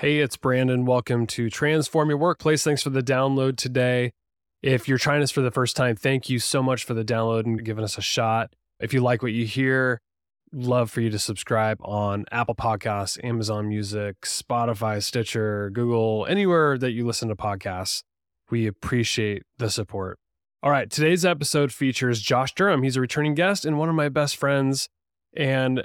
Hey, it's Brandon. Welcome to Transform Your Workplace. Thanks for the download today. If you're trying this for the first time, thank you so much for the download and giving us a shot. If you like what you hear, love for you to subscribe on Apple Podcasts, Amazon Music, Spotify, Stitcher, Google, anywhere that you listen to podcasts. We appreciate the support. All right, today's episode features Josh Durham. He's a returning guest and one of my best friends. And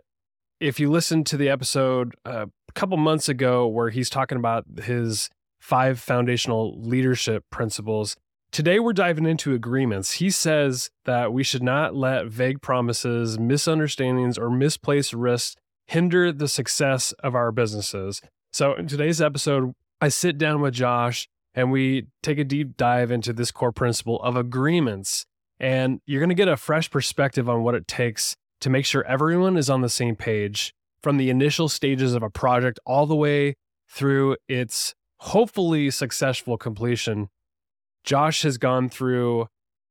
if you listen to the episode uh, couple months ago where he's talking about his five foundational leadership principles. Today, we're diving into agreements. He says that we should not let vague promises, misunderstandings, or misplaced risks hinder the success of our businesses. So, in today's episode, I sit down with Josh and we take a deep dive into this core principle of agreements. And you're going to get a fresh perspective on what it takes to make sure everyone is on the same page from the initial stages of a project all the way through its hopefully successful completion. Josh has gone through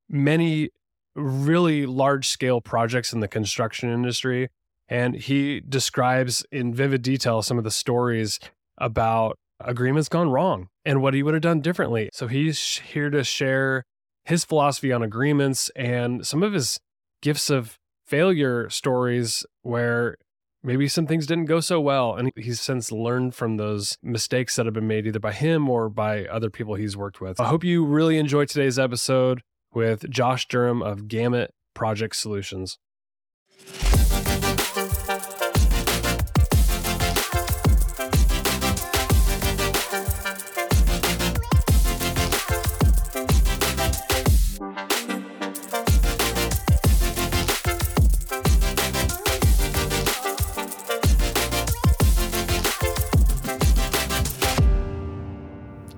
many really large scale projects in the construction industry. And he describes in vivid detail some of the stories about agreements gone wrong and what he would have done differently. So he's here to share his philosophy on agreements and some of his gifts of failure stories where maybe some things didn't go so well. And he's since learned from those mistakes that have been made either by him or by other people he's worked with. I hope you really enjoyed today's episode with Josh Durham of Gamut Project Solutions.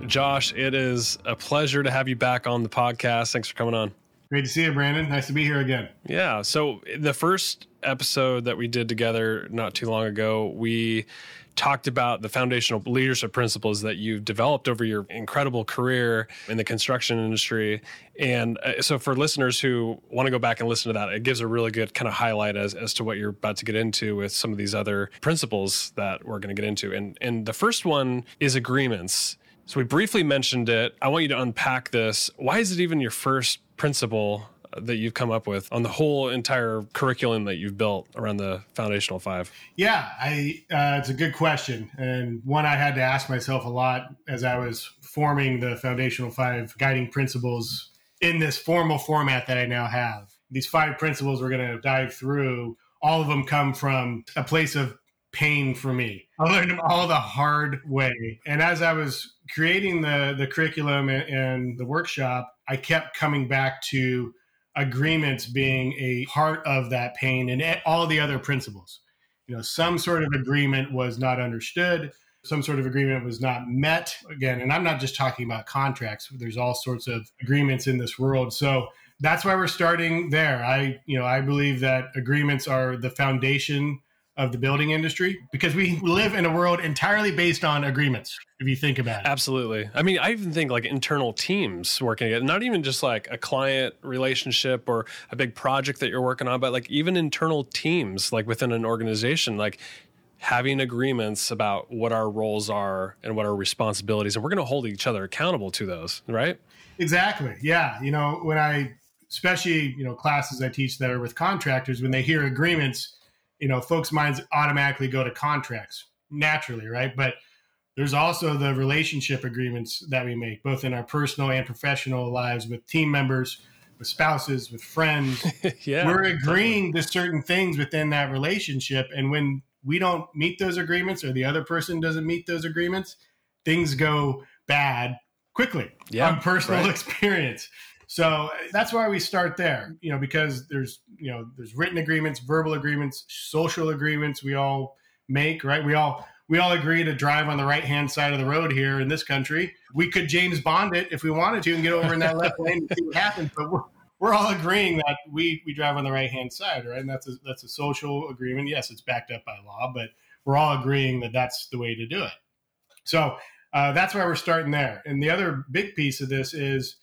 Josh, it is a pleasure to have you back on the podcast. Thanks for coming on. Great to see you, Brandon. Nice to be here again. Yeah. So, the first episode that we did together not too long ago, we talked about the foundational leadership principles that you've developed over your incredible career in the construction industry. And uh, so, for listeners who want to go back and listen to that, it gives a really good kind of highlight as, as to what you're about to get into with some of these other principles that we're going to get into. And, and the first one is agreements. So we briefly mentioned it. I want you to unpack this. Why is it even your first principle that you've come up with on the whole entire curriculum that you've built around the foundational five? Yeah, I uh, it's a good question and one I had to ask myself a lot as I was forming the foundational five guiding principles in this formal format that I now have. These five principles we're going to dive through. All of them come from a place of pain for me. I learned them all the hard way. And as I was creating the the curriculum and, and the workshop, I kept coming back to agreements being a part of that pain and all the other principles. You know, some sort of agreement was not understood, some sort of agreement was not met. Again, and I'm not just talking about contracts. There's all sorts of agreements in this world. So that's why we're starting there. I, you know, I believe that agreements are the foundation of the building industry because we live in a world entirely based on agreements if you think about it. Absolutely. I mean i even think like internal teams working it not even just like a client relationship or a big project that you're working on but like even internal teams like within an organization like having agreements about what our roles are and what our responsibilities and we're going to hold each other accountable to those right? Exactly. Yeah. You know when i especially you know classes i teach that are with contractors when they hear agreements you know, folks' minds automatically go to contracts naturally, right? But there's also the relationship agreements that we make, both in our personal and professional lives with team members, with spouses, with friends. yeah, We're agreeing to certain things within that relationship. And when we don't meet those agreements or the other person doesn't meet those agreements, things go bad quickly yeah, on personal right. experience. So that's why we start there, you know, because there's, you know, there's written agreements, verbal agreements, social agreements we all make, right? We all we all agree to drive on the right hand side of the road here in this country. We could James Bond it if we wanted to and get over in that left lane and see what happens, but we're, we're all agreeing that we we drive on the right hand side, right? And that's a that's a social agreement. Yes, it's backed up by law, but we're all agreeing that that's the way to do it. So uh, that's why we're starting there. And the other big piece of this is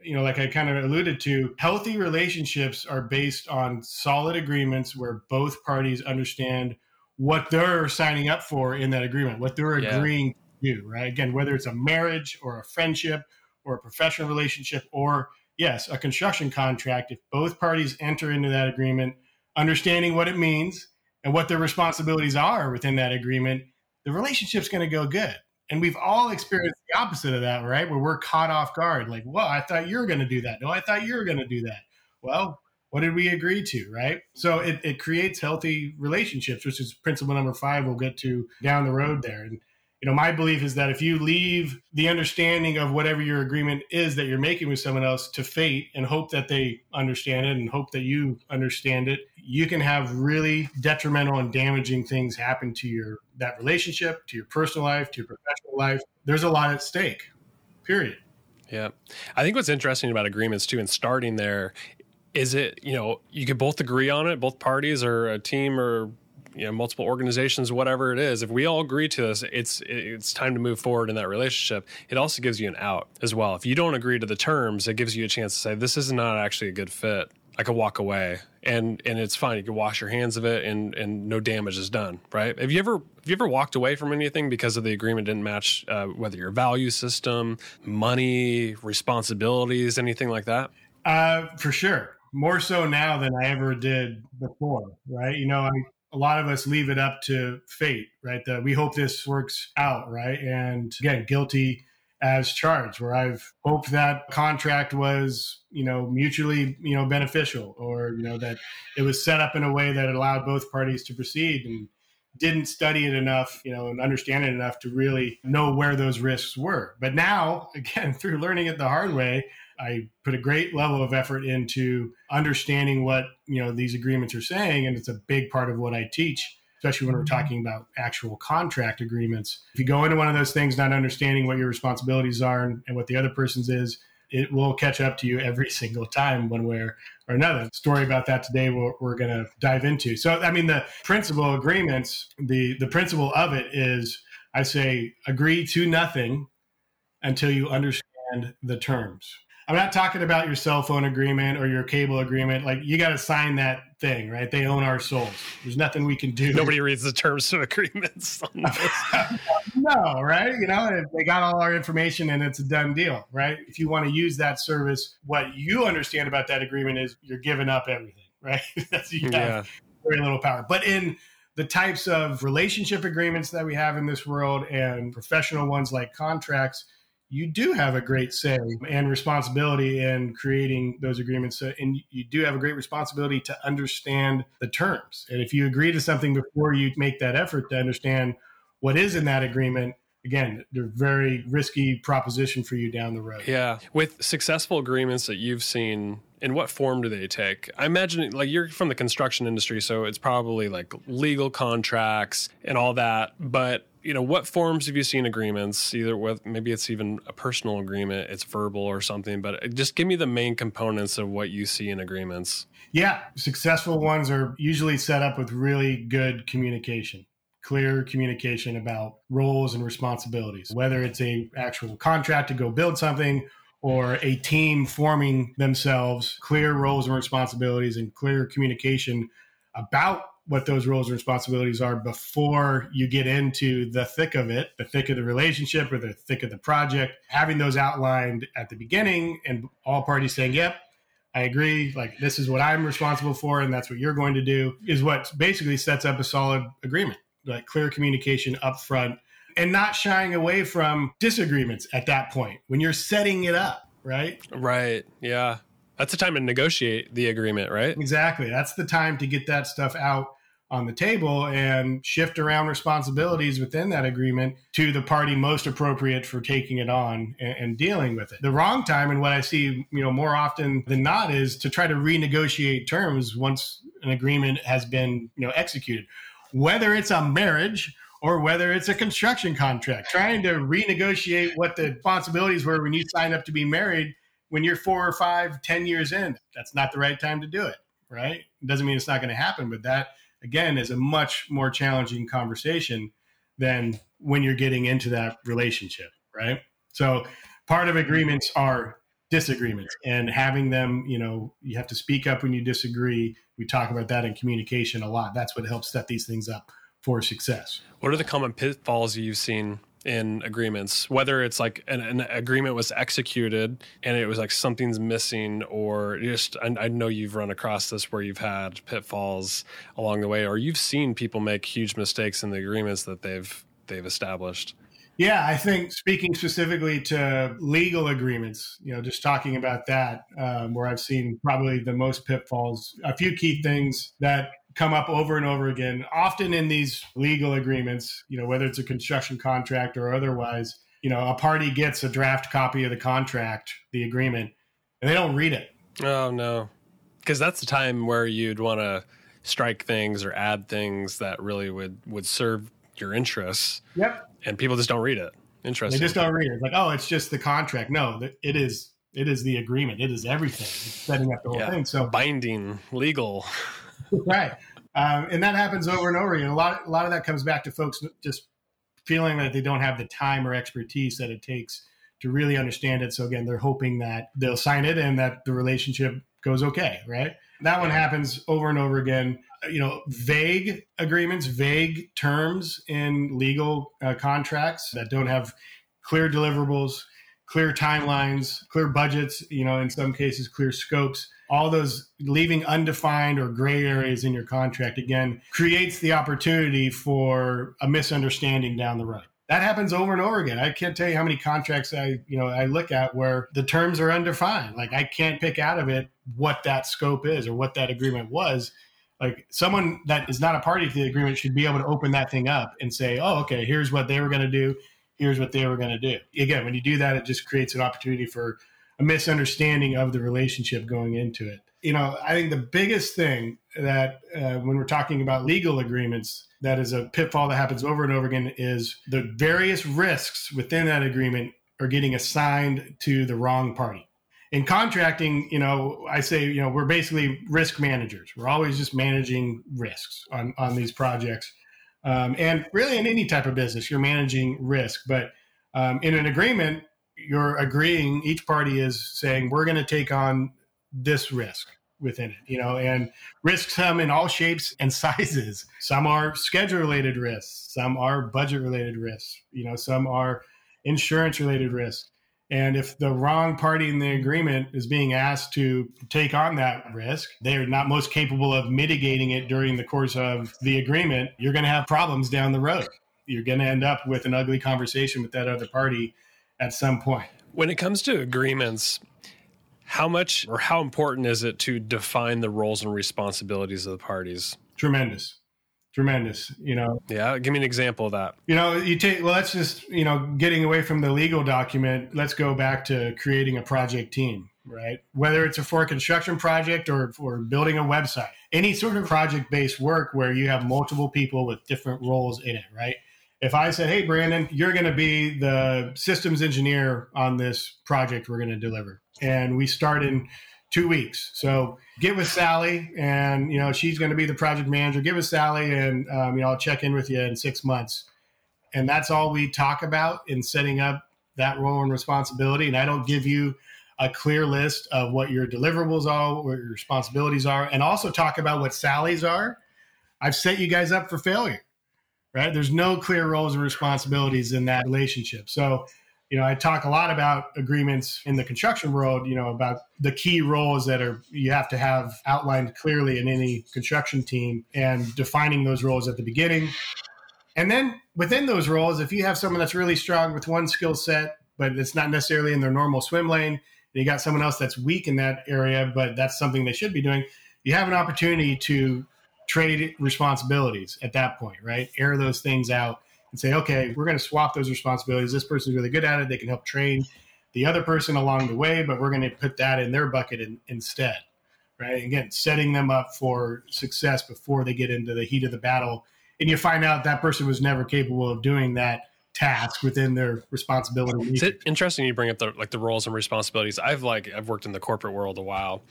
you know, like I kind of alluded to, healthy relationships are based on solid agreements where both parties understand what they're signing up for in that agreement, what they're yeah. agreeing to do, right? Again, whether it's a marriage or a friendship or a professional relationship or, yes, a construction contract, if both parties enter into that agreement, understanding what it means and what their responsibilities are within that agreement, the relationship's going to go good. And we've all experienced the opposite of that, right? Where we're caught off guard. Like, well, I thought you were going to do that. No, I thought you were going to do that. Well, what did we agree to, right? So it, it creates healthy relationships, which is principle number five we'll get to down the road there. And you know, my belief is that if you leave the understanding of whatever your agreement is that you're making with someone else to fate and hope that they understand it and hope that you understand it, you can have really detrimental and damaging things happen to your that relationship, to your personal life, to your professional life. There's a lot at stake. Period. Yeah. I think what's interesting about agreements too and starting there is it, you know, you could both agree on it, both parties or a team or you know multiple organizations whatever it is if we all agree to this it's it's time to move forward in that relationship it also gives you an out as well if you don't agree to the terms it gives you a chance to say this is not actually a good fit i could walk away and and it's fine you can wash your hands of it and and no damage is done right have you ever have you ever walked away from anything because of the agreement didn't match uh, whether your value system money responsibilities anything like that uh, for sure more so now than I ever did before, right? You know, I, a lot of us leave it up to fate, right? That we hope this works out, right? And again, guilty as charged, where I've hoped that contract was, you know, mutually, you know, beneficial, or you know that it was set up in a way that allowed both parties to proceed, and didn't study it enough, you know, and understand it enough to really know where those risks were. But now, again, through learning it the hard way, I put a great level of effort into understanding what you know these agreements are saying, and it's a big part of what I teach, especially when we're talking about actual contract agreements. If you go into one of those things not understanding what your responsibilities are and, and what the other person's is, it will catch up to you every single time, one way or another. Story about that today we're, we're going to dive into. So, I mean, the principal agreements, the the principle of it is, I say, agree to nothing until you understand the terms. I'm not talking about your cell phone agreement or your cable agreement. Like you got to sign that thing, right? They own our souls. There's nothing we can do. Nobody reads the terms of agreements. no, right? You know, they got all our information and it's a done deal, right? If you want to use that service, what you understand about that agreement is you're giving up everything, right? That's you have yeah. very little power. But in the types of relationship agreements that we have in this world and professional ones like contracts you do have a great say and responsibility in creating those agreements. Uh, and you do have a great responsibility to understand the terms. And if you agree to something before you make that effort to understand what is in that agreement, again, they're very risky proposition for you down the road. Yeah. With successful agreements that you've seen, in what form do they take? I imagine like you're from the construction industry, so it's probably like legal contracts and all that. But you know, what forms have you seen agreements? Either with maybe it's even a personal agreement, it's verbal or something, but uh, just give me the main components of what you see in agreements. Yeah, successful ones are usually set up with really good communication clear communication about roles and responsibilities whether it's a actual contract to go build something or a team forming themselves clear roles and responsibilities and clear communication about what those roles and responsibilities are before you get into the thick of it, the thick of the relationship or the thick of the project, having those outlined at the beginning and all parties saying, yep, I agree. Like, this is what I'm responsible for, and that's what you're going to do, is what basically sets up a solid agreement, like clear communication up front and not shying away from disagreements at that point when you're setting it up, right? Right. Yeah. That's the time to negotiate the agreement, right? Exactly. That's the time to get that stuff out on the table and shift around responsibilities within that agreement to the party most appropriate for taking it on and, and, dealing with it. The wrong time and what I see, you know, more often than not is to try to renegotiate terms once an agreement has been, you know, executed. Whether it's a marriage or whether it's a construction contract, trying to renegotiate what the responsibilities were when you signed up to be married when you're four or five, ten years in. That's not the right time to do it, right? It doesn't mean it's not going to happen, but that again is a much more challenging conversation than when you're getting into that relationship, right? So part of agreements are disagreements and having them, you know, you have to speak up when you disagree. We talk about that in communication a lot. That's what helps set these things up for success. What are the common pitfalls you've seen in agreements, whether it's like an, an, agreement was executed and it was like something's missing, or just I, I, know you've run across this where you've had pitfalls along the way, or you've seen people make huge mistakes in the agreements that they've they've established. Yeah, I think speaking specifically to legal agreements, you know, just talking about that, um, where I've seen probably the most pitfalls, a few key things that come up over and over again, often in these legal agreements, you know, whether it's a construction contract or otherwise, you know, a party gets a draft copy of the contract, the agreement, and they don't read it. Oh, no. Because that's the time where you'd want to strike things or add things that really would, would serve your interests. Yep. And people just don't read it. Interesting. They just don't read it. It's like, oh, it's just the contract. No, it is. It is the agreement. It is everything. It's setting up the whole yeah. thing. So binding, legal. Right. Um, and that happens over and over again. A lot, a lot of that comes back to folks just feeling that they don't have the time or expertise that it takes to really understand it. So again, they're hoping that they'll sign it and that the relationship goes okay, right? That one happens over and over again. You know, vague agreements, vague terms in legal uh, contracts that don't have clear deliverables, clear timelines, clear budgets, you know, in some cases, clear scopes. All those leaving undefined or gray areas in your contract again creates the opportunity for a misunderstanding down the road. That happens over and over again. I can't tell you how many contracts i you know i look at where the terms are undefined. Like i can't pick out of it what that scope is or what that agreement was. Like someone that is not a party to the agreement should be able to open that thing up and say oh okay here's what they were going to do here's what they were going to do again when you do that it just creates an opportunity for a misunderstanding of the relationship going into it. You know, I think the biggest thing that uh, when we're talking about legal agreements, that is a pitfall that happens over and over again is the various risks within that agreement are getting assigned to the wrong party. In contracting, you know, I say, you know, we're basically risk managers. We're always just managing risks on, on these projects. Um, and really, in any type of business, you're managing risk. But um, in an agreement, you're agreeing each party is saying we're going to take on this risk within it you know and risks come in all shapes and sizes some are schedule related risks some are budget related risks you know some are insurance related risks and if the wrong party in the agreement is being asked to take on that risk, they're not most capable of mitigating it during the course of the agreement, you're going to have problems down the road. You're going to end up with an ugly conversation with that other party at some point. When it comes to agreements, how much or how important is it to define the roles and responsibilities of the parties? Tremendous. Tremendous, you know. Yeah, give me an example of that. You know, you take well, let's just, you know, getting away from the legal document, let's go back to creating a project team, right? Whether it's a for a construction project or for building a website, any sort of project based work where you have multiple people with different roles in it, right? if I said, "Hey, Brandon, you're going to be the systems engineer on this project we're going to deliver," and we start in two weeks, so get with Sally, and you know she's going to be the project manager. Get with Sally, and um, you know I'll check in with you in six months, and that's all we talk about in setting up that role and responsibility. And I don't give you a clear list of what your deliverables are, what your responsibilities are, and also talk about what Sally's are. I've set you guys up for failure right? There's no clear roles and responsibilities in that relationship. So, you know, I talk a lot about agreements in the construction world, you know, about the key roles that are you have to have outlined clearly in any construction team and defining those roles at the beginning. And then within those roles, if you have someone that's really strong with one skill set, but it's not necessarily in their normal swim lane, and you got someone else that's weak in that area, but that's something they should be doing, you have an opportunity to trade responsibilities at that point, right? Air those things out and say, okay, we're going to swap those responsibilities. This person's really good at it. They can help train the other person along the way, but we're going to put that in their bucket in, instead, right? Again, setting them up for success before they get into the heat of the battle. And you find out that person was never capable of doing that task within their responsibility. It's interesting you bring up the like the roles and responsibilities. I've like I've worked in the corporate world a while,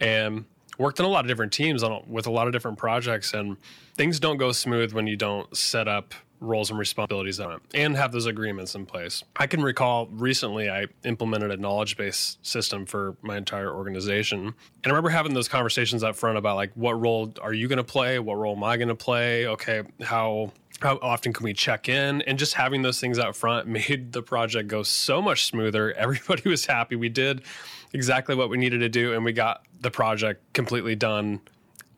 and worked in a lot of different teams on with a lot of different projects and things don't go smooth when you don't set up roles and responsibilities on it and have those agreements in place. I can recall recently I implemented a knowledge base system for my entire organization. And I remember having those conversations up front about like what role are you going to play? What role am I going to play? Okay, how How often can we check in? And just having those things out front made the project go so much smoother. Everybody was happy. We did exactly what we needed to do, and we got the project completely done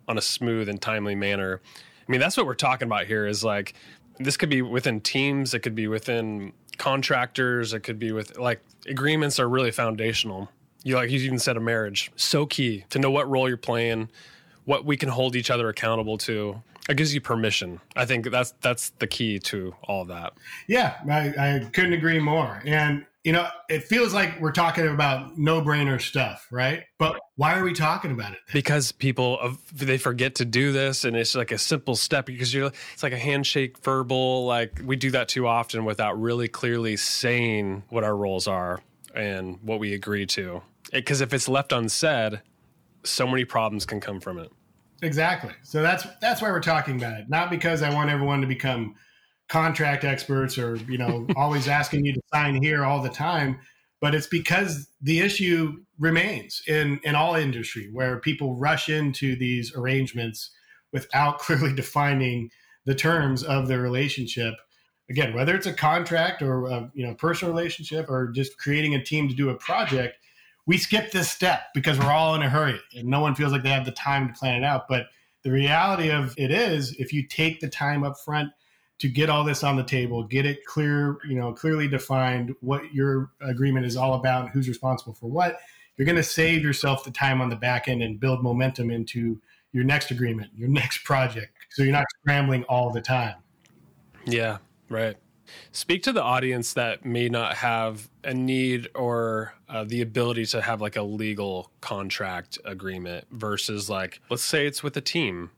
on a smooth and timely manner. I mean, that's what we're talking about here is like this could be within teams, it could be within contractors, it could be with like agreements are really foundational. You like you even said a marriage. So key to know what role you're playing, what we can hold each other accountable to. It gives you permission. I think that's that's the key to all that. Yeah, I, I couldn't agree more. And you know, it feels like we're talking about no-brainer stuff, right? But why are we talking about it? Then? Because people they forget to do this, and it's like a simple step. Because you're, it's like a handshake, verbal. Like we do that too often without really clearly saying what our roles are and what we agree to. Because if it's left unsaid, so many problems can come from it. Exactly. So that's that's why we're talking about it. Not because I want everyone to become contract experts or you know always asking you to sign here all the time but it's because the issue remains in in all industry where people rush into these arrangements without clearly defining the terms of their relationship. Again whether it's a contract or a you know personal relationship or just creating a team to do a project we skip this step because we're all in a hurry and no one feels like they have the time to plan it out. But the reality of it is if you take the time up front to get all this on the table, get it clear, you know, clearly defined what your agreement is all about, who's responsible for what. You're going to save yourself the time on the back end and build momentum into your next agreement, your next project. So you're not scrambling all the time. Yeah, right. Speak to the audience that may not have a need or uh, the ability to have like a legal contract agreement versus like, let's say it's with a team.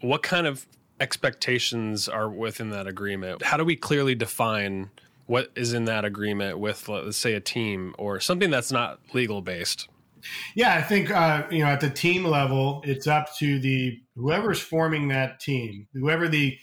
What kind of expectations are within that agreement? How do we clearly define what is in that agreement with, let's say, a team or something that's not legal based? Yeah, I think uh, you know at the team level, it's up to the whoever's forming that team, whoever the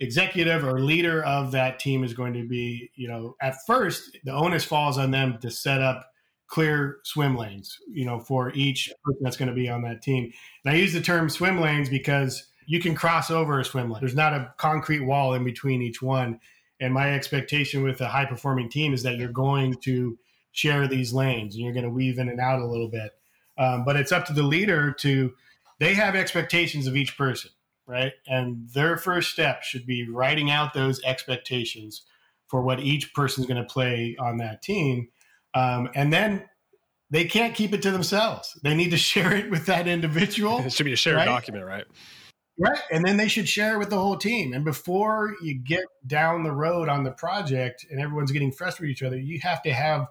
executive or leader of that team is going to be. You know, at first, the onus falls on them to set up clear swim lanes. You know, for each person that's going to be on that team. And I use the term swim lanes because you can cross over a swim lane. There's not a concrete wall in between each one. And my expectation with a high performing team is that you're going to share these lanes and you're going to weave in and out a little bit. Um, but it's up to the leader to, they have expectations of each person, right? And their first step should be writing out those expectations for what each person is going to play on that team. Um, and then they can't keep it to themselves. They need to share it with that individual. It should be a shared right? document, right? Right. And then they should share it with the whole team. And before you get down the road on the project and everyone's getting frustrated with each other, you have to have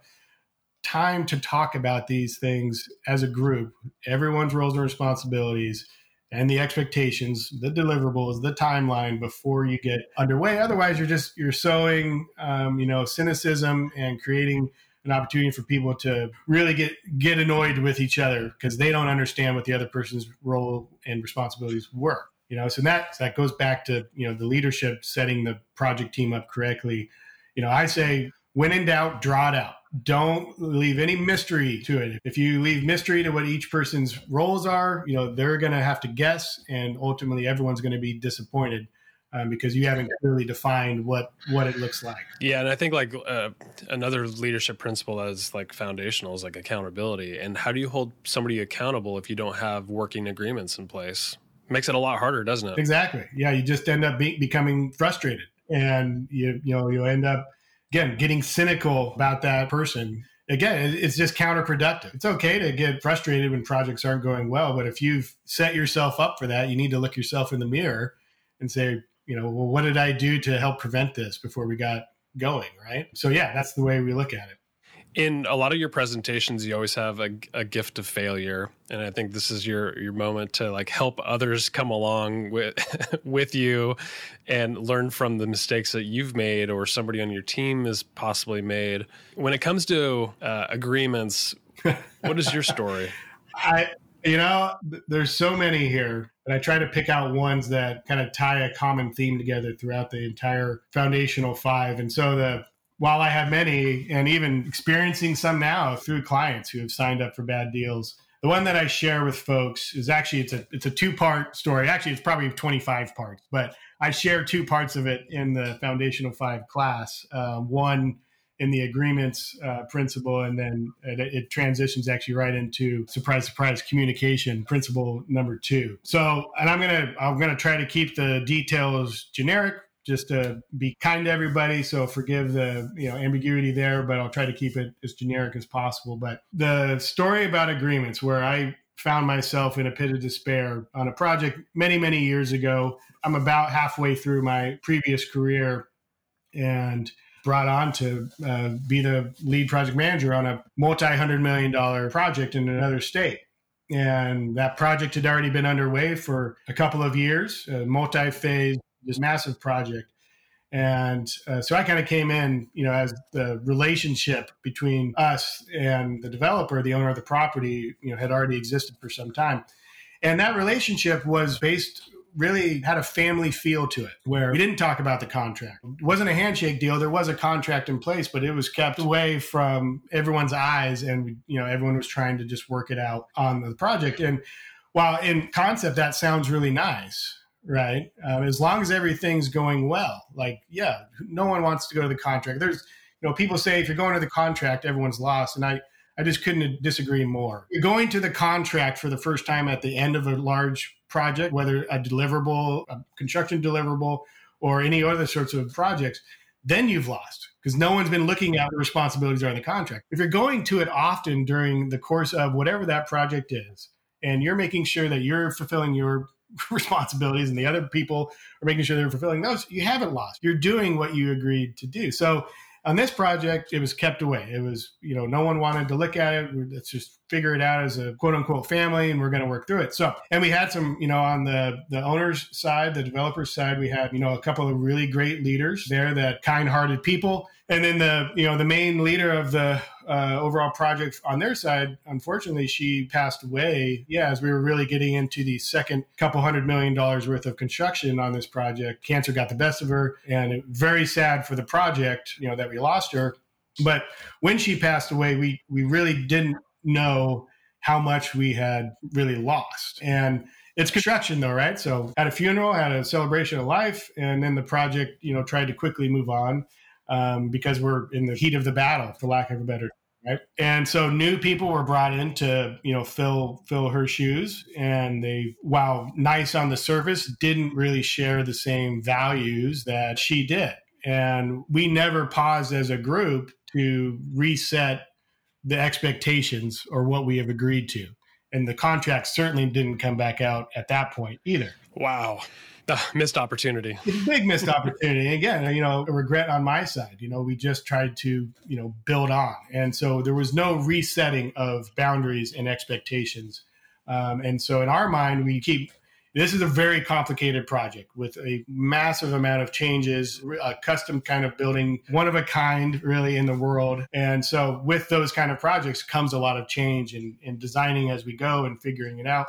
time to talk about these things as a group, everyone's roles and responsibilities and the expectations, the deliverables, the timeline before you get underway. Otherwise, you're just you're sowing, um, you know, cynicism and creating an opportunity for people to really get get annoyed with each other because they don't understand what the other person's role and responsibilities were you know so that that goes back to you know the leadership setting the project team up correctly you know i say when in doubt draw it out don't leave any mystery to it if you leave mystery to what each person's roles are you know they're going to have to guess and ultimately everyone's going to be disappointed um, because you haven't clearly defined what what it looks like. Yeah, and I think like uh, another leadership principle that is like foundational is like accountability. And how do you hold somebody accountable if you don't have working agreements in place? Makes it a lot harder, doesn't it? Exactly. Yeah, you just end up be- becoming frustrated, and you you know you end up again getting cynical about that person. Again, it's just counterproductive. It's okay to get frustrated when projects aren't going well, but if you've set yourself up for that, you need to look yourself in the mirror and say, you know, well, what did I do to help prevent this before we got going? Right. So, yeah, that's the way we look at it in a lot of your presentations you always have a, a, gift of failure. And i think this is your your moment to like help others come along with with you and learn from the mistakes that you've made or somebody on your team has possibly made. When it comes to uh, agreements what is your story? I you know there's so many here and i try to pick out ones that kind of tie a common theme together throughout the entire foundational five. And so the while I have many and even experiencing some now through clients who have signed up for bad deals, the one that I share with folks is actually it's a it's a two part story. Actually, it's probably 25 parts, but I share two parts of it in the Foundational Five class. Um, one in the agreements uh, principle, and then it, it, transitions actually right into surprise, surprise communication principle number two. So, and I'm gonna I'm gonna try to keep the details generic, just to be kind to everybody. So forgive the you know ambiguity there, but I'll try to keep it as generic as possible. But the story about agreements, where I found myself in a pit of despair on a project many many years ago. I'm about halfway through my previous career, and brought on to uh, be the lead project manager on a multi hundred million dollar project in another state. And that project had already been underway for a couple of years, a multi phase, this massive project. And uh, so I kind of came in, you know, as the relationship between us and the developer, the owner of the property, you know, had already existed for some time. And that relationship was based really had a family feel to it where we didn't talk about the contract. It wasn't a handshake deal. There was a contract in place, but it was kept away from everyone's eyes. And, you know, everyone was trying to just work it out on the project. And while in concept, that sounds really nice, right? Um, as long as everything's going well, like, yeah, no one wants to go to the contract. There's, you know, people say if you're going to the contract, everyone's lost. And I, I just couldn't disagree more. You're going to the contract for the first time at the end of a large project, whether a deliverable, a construction deliverable, or any other sorts of projects, then you've lost because no one's been looking at the responsibilities are in the contract. If you're going to it often during the course of whatever that project is, and you're making sure that you're fulfilling your responsibilities and the other people are making sure they're fulfilling those, you haven't lost. You're doing what you agreed to do. So on this project, it was kept away. It was, you know, no one wanted to look at it. Let's just figure it out as a quote unquote family and we're going to work through it. So, and we had some, you know, on the, the owner's side, the developer's side, we had, you know, a couple of really great leaders there that kind hearted people. And then the, you know, the main leader of the uh, overall project on their side, unfortunately, she passed away. Yeah, as we were really getting into the second couple hundred million dollars worth of construction on this project, cancer got the best of her, and very sad for the project, you know, that we lost her. But when she passed away, we we really didn't know how much we had really lost. And it's construction though, right? So at a funeral, had a celebration of life, and then the project, you know, tried to quickly move on um, because we're in the heat of the battle, for lack of a better right? And so new people were brought in to you know fill fill her shoes and they while nice on the surface didn't really share the same values that she did. And we never paused as a group to reset the expectations or what we have agreed to. And the contract certainly didn't come back out at that point either wow uh, missed opportunity. big missed opportunity. Again, you know, a regret on my side. You know, we just tried to, you know, build on. And so there was no resetting of boundaries and expectations. Um, and so in our mind, we keep this is a very complicated project with a massive amount of changes, a custom kind of building, one of a kind really in the world. And so with those kind of projects comes a lot of change in, in designing as we go and figuring it out.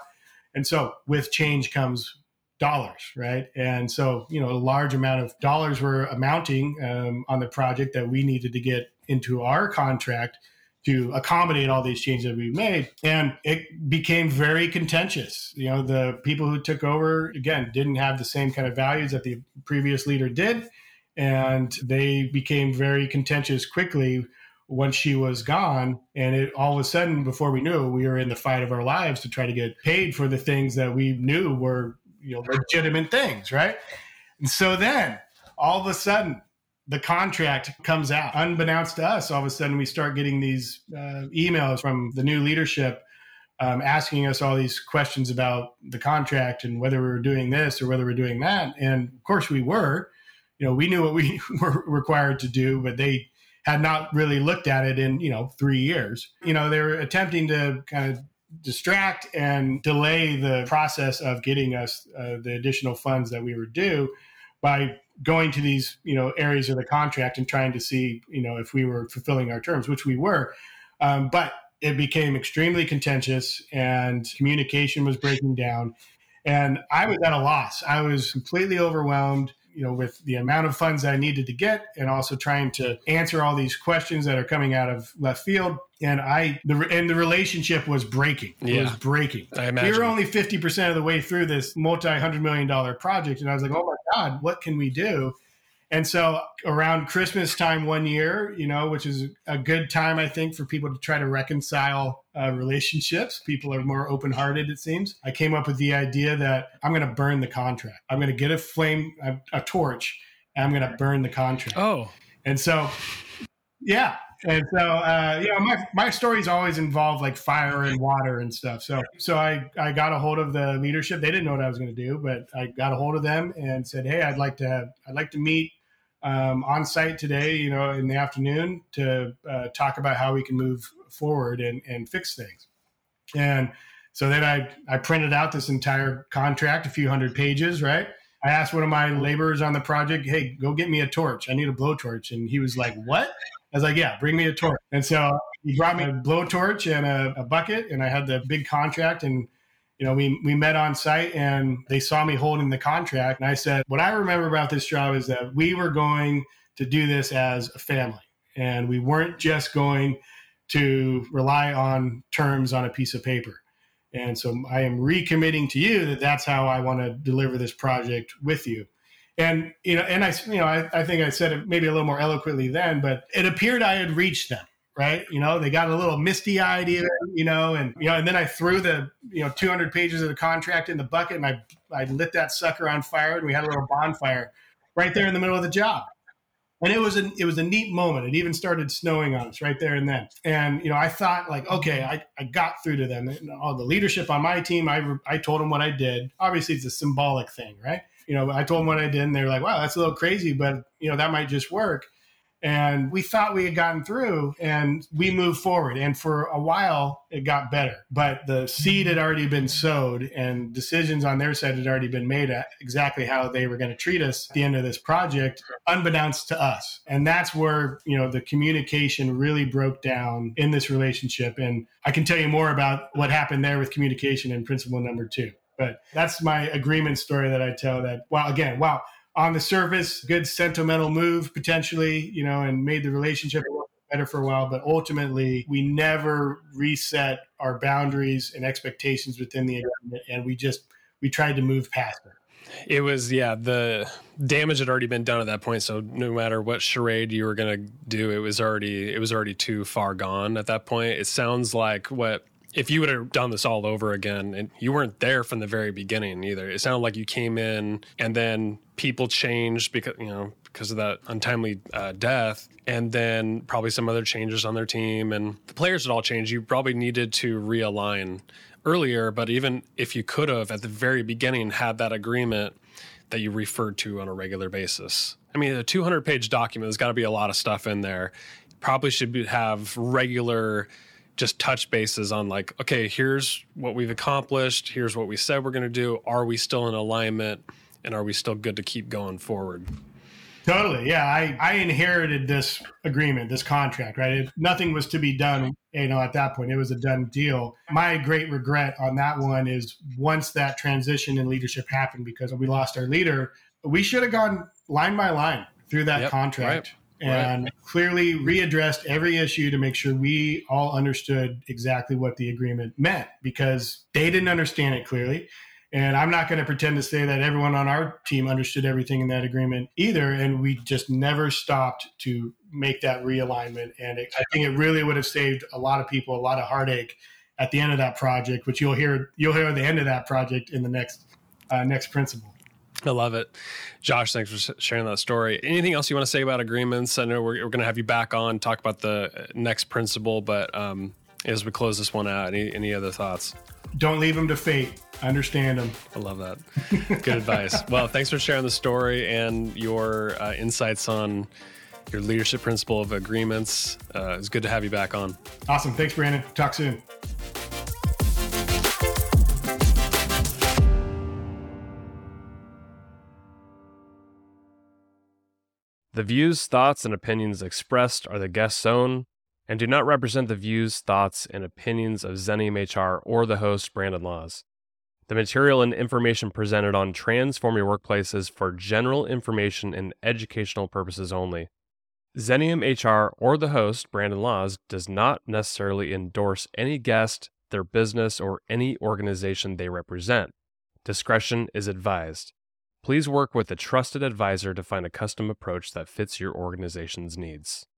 And so with change comes dollars, right? And so, you know, a large amount of dollars were amounting um, on the project that we needed to get into our contract to accommodate all these changes that we made. And it became very contentious. You know, the people who took over, again, didn't have the same kind of values that the previous leader did. And they became very contentious quickly once she was gone. And it all of a sudden, before we knew we were in the fight of our lives to try to get paid for the things that we knew were you know legitimate things, right? And so then all of a sudden the contract comes out unbeknownst to us all of a sudden we start getting these uh, emails from the new leadership um, asking us all these questions about the contract and whether we were doing this or whether we we're doing that. And of course we were. You know we knew what we were required to do but they had not really looked at it in you know three years. You know they were attempting to kind of distract and delay the process of getting us uh, the additional funds that we were due by going to these you know areas of the contract and trying to see you know if we were fulfilling our terms which we were. Um, but it became extremely contentious and communication was breaking down. And i was at a loss. I was completely overwhelmed you know, with the amount of funds I needed to get and also trying to answer all these questions that are coming out of left field. And I, the, and the relationship was breaking. It Yeah. was breaking. I imagine. We were only 50% of the way through this multi hundred million dollar project. And I was like, oh my God, what can we do? And so around Christmas time one year, you know, which is a good time, I think, for people to try to reconcile uh, relationships. People are more open hearted, it seems. I came up with the idea that I'm going to burn the contract. I'm going to get a flame, a, a torch, and I'm going to burn the contract. Oh, And so, yeah. And so, uh, you know, my, my stories always involve like fire and water and stuff. So, so I, I got a hold of the leadership. They didn't know what I was going to do, but I got a hold of them and said, Hey, I'd like to have, I'd like to meet um, on site today, you know, in the afternoon to uh, talk about how we can move forward and, and fix things. And so then I, I printed out this entire contract, a few hundred pages, right? I asked one of my laborers on the project, hey, go get me a torch. I need a blowtorch. And he was like, what? I was like, yeah, bring me a torch. And so he brought me a blowtorch and a, a bucket, and I had the big contract. And, you know, we, we met on site and they saw me holding the contract. And I said, what I remember about this job is that we were going to do this as a family. And we weren't just going to rely on terms on a piece of paper. And so I am recommitting to you that that's how I want to deliver this project with you. And you know, and I, you know, I, I think I said it maybe a little more eloquently then, but it appeared I had reached them, right? You know, they got a little misty eyed, you know, and you know, and then I threw the you know 200 pages of the contract in the bucket, and I I lit that sucker on fire, and we had a little bonfire right there in the middle of the job and it was a it was a neat moment. It even started snowing on us right there and then. And you know, I thought like, okay, I, I got through to them. And all the leadership on my team, I I told them what I did. Obviously, it's a symbolic thing, right? You know, I told them what I did, and they're like, wow, that's a little crazy, but you know, that might just work. And we thought we had gotten through, and we moved forward. And for a while, it got better. But the seed had already been sowed, and decisions on their side had already been made at exactly how they were going to treat us at the end of this project, unbeknownst to us. And that's where you know the communication really broke down in this relationship. And I can tell you more about what happened there with communication in principle number two. But that's my agreement story that I tell. That wow, again, wow on the surface, good sentimental move potentially, you know, and made the relationship better for a while. But ultimately, we never reset our boundaries and expectations within the agreement, and we just we tried to move past it. it was yeah. The damage had already been done at that point, so no matter what charade you were gonna do, it was already it was already too far gone at that point. It sounds like what if you would have done this all over again and you weren't there from the very beginning either. It sounded like you came in and then people changed because you know because of that untimely uh, death and then probably some other changes on their team and the players had all changed. You probably needed to realign earlier but even if you could have at the very beginning had that agreement that you referred to on a regular basis. I mean a 200 page document there's got to be a lot of stuff in there. Probably should be, have regular just touch bases on like okay here's what we've accomplished here's what we said we're going to do are we still in alignment and are we still good to keep going forward Totally. Yeah. I, I inherited this agreement, this contract, right? It, nothing was to be done, you know, at that point. It was a done deal. My great regret on that one is once that transition in leadership happened because we lost our leader, we should have gone line by line through that Yep, contract. right, And clearly readdressed every issue to make sure we all understood exactly what the agreement meant because they didn't understand it clearly. And I'm not going to pretend to say that everyone on our team understood everything in that agreement either. And we just never stopped to make that realignment. And it, I think it really would have saved a lot of people a lot of heartache at the end of that project, which you'll hear you'll hear at the end of that project in the next uh, next principle. I love it josh thanks for sharing that story anything else you want to say about agreements i know we're, we're going to have you back on talk about the next principle but um, as we close this one out any, any other thoughts Don't leave them to fate. I understand them. I love that. Good advice. Well, thanks for sharing the story and your uh, insights on your leadership principle of agreements. Uh, it's good to have you back on. Awesome. Thanks, Brandon. Talk soon. The views, thoughts, and opinions expressed are the guest's own and do not represent the views, thoughts, and opinions of Xenium HR or the host, Brandon Laws. The material and information presented on Transform Your Workplace is for general information and educational purposes only. Xenium HR or the host, Brandon Laws, does not necessarily endorse any guest, their business, or any organization they represent. Discretion is advised. Please work with a trusted advisor to find a custom approach that fits your organization's needs.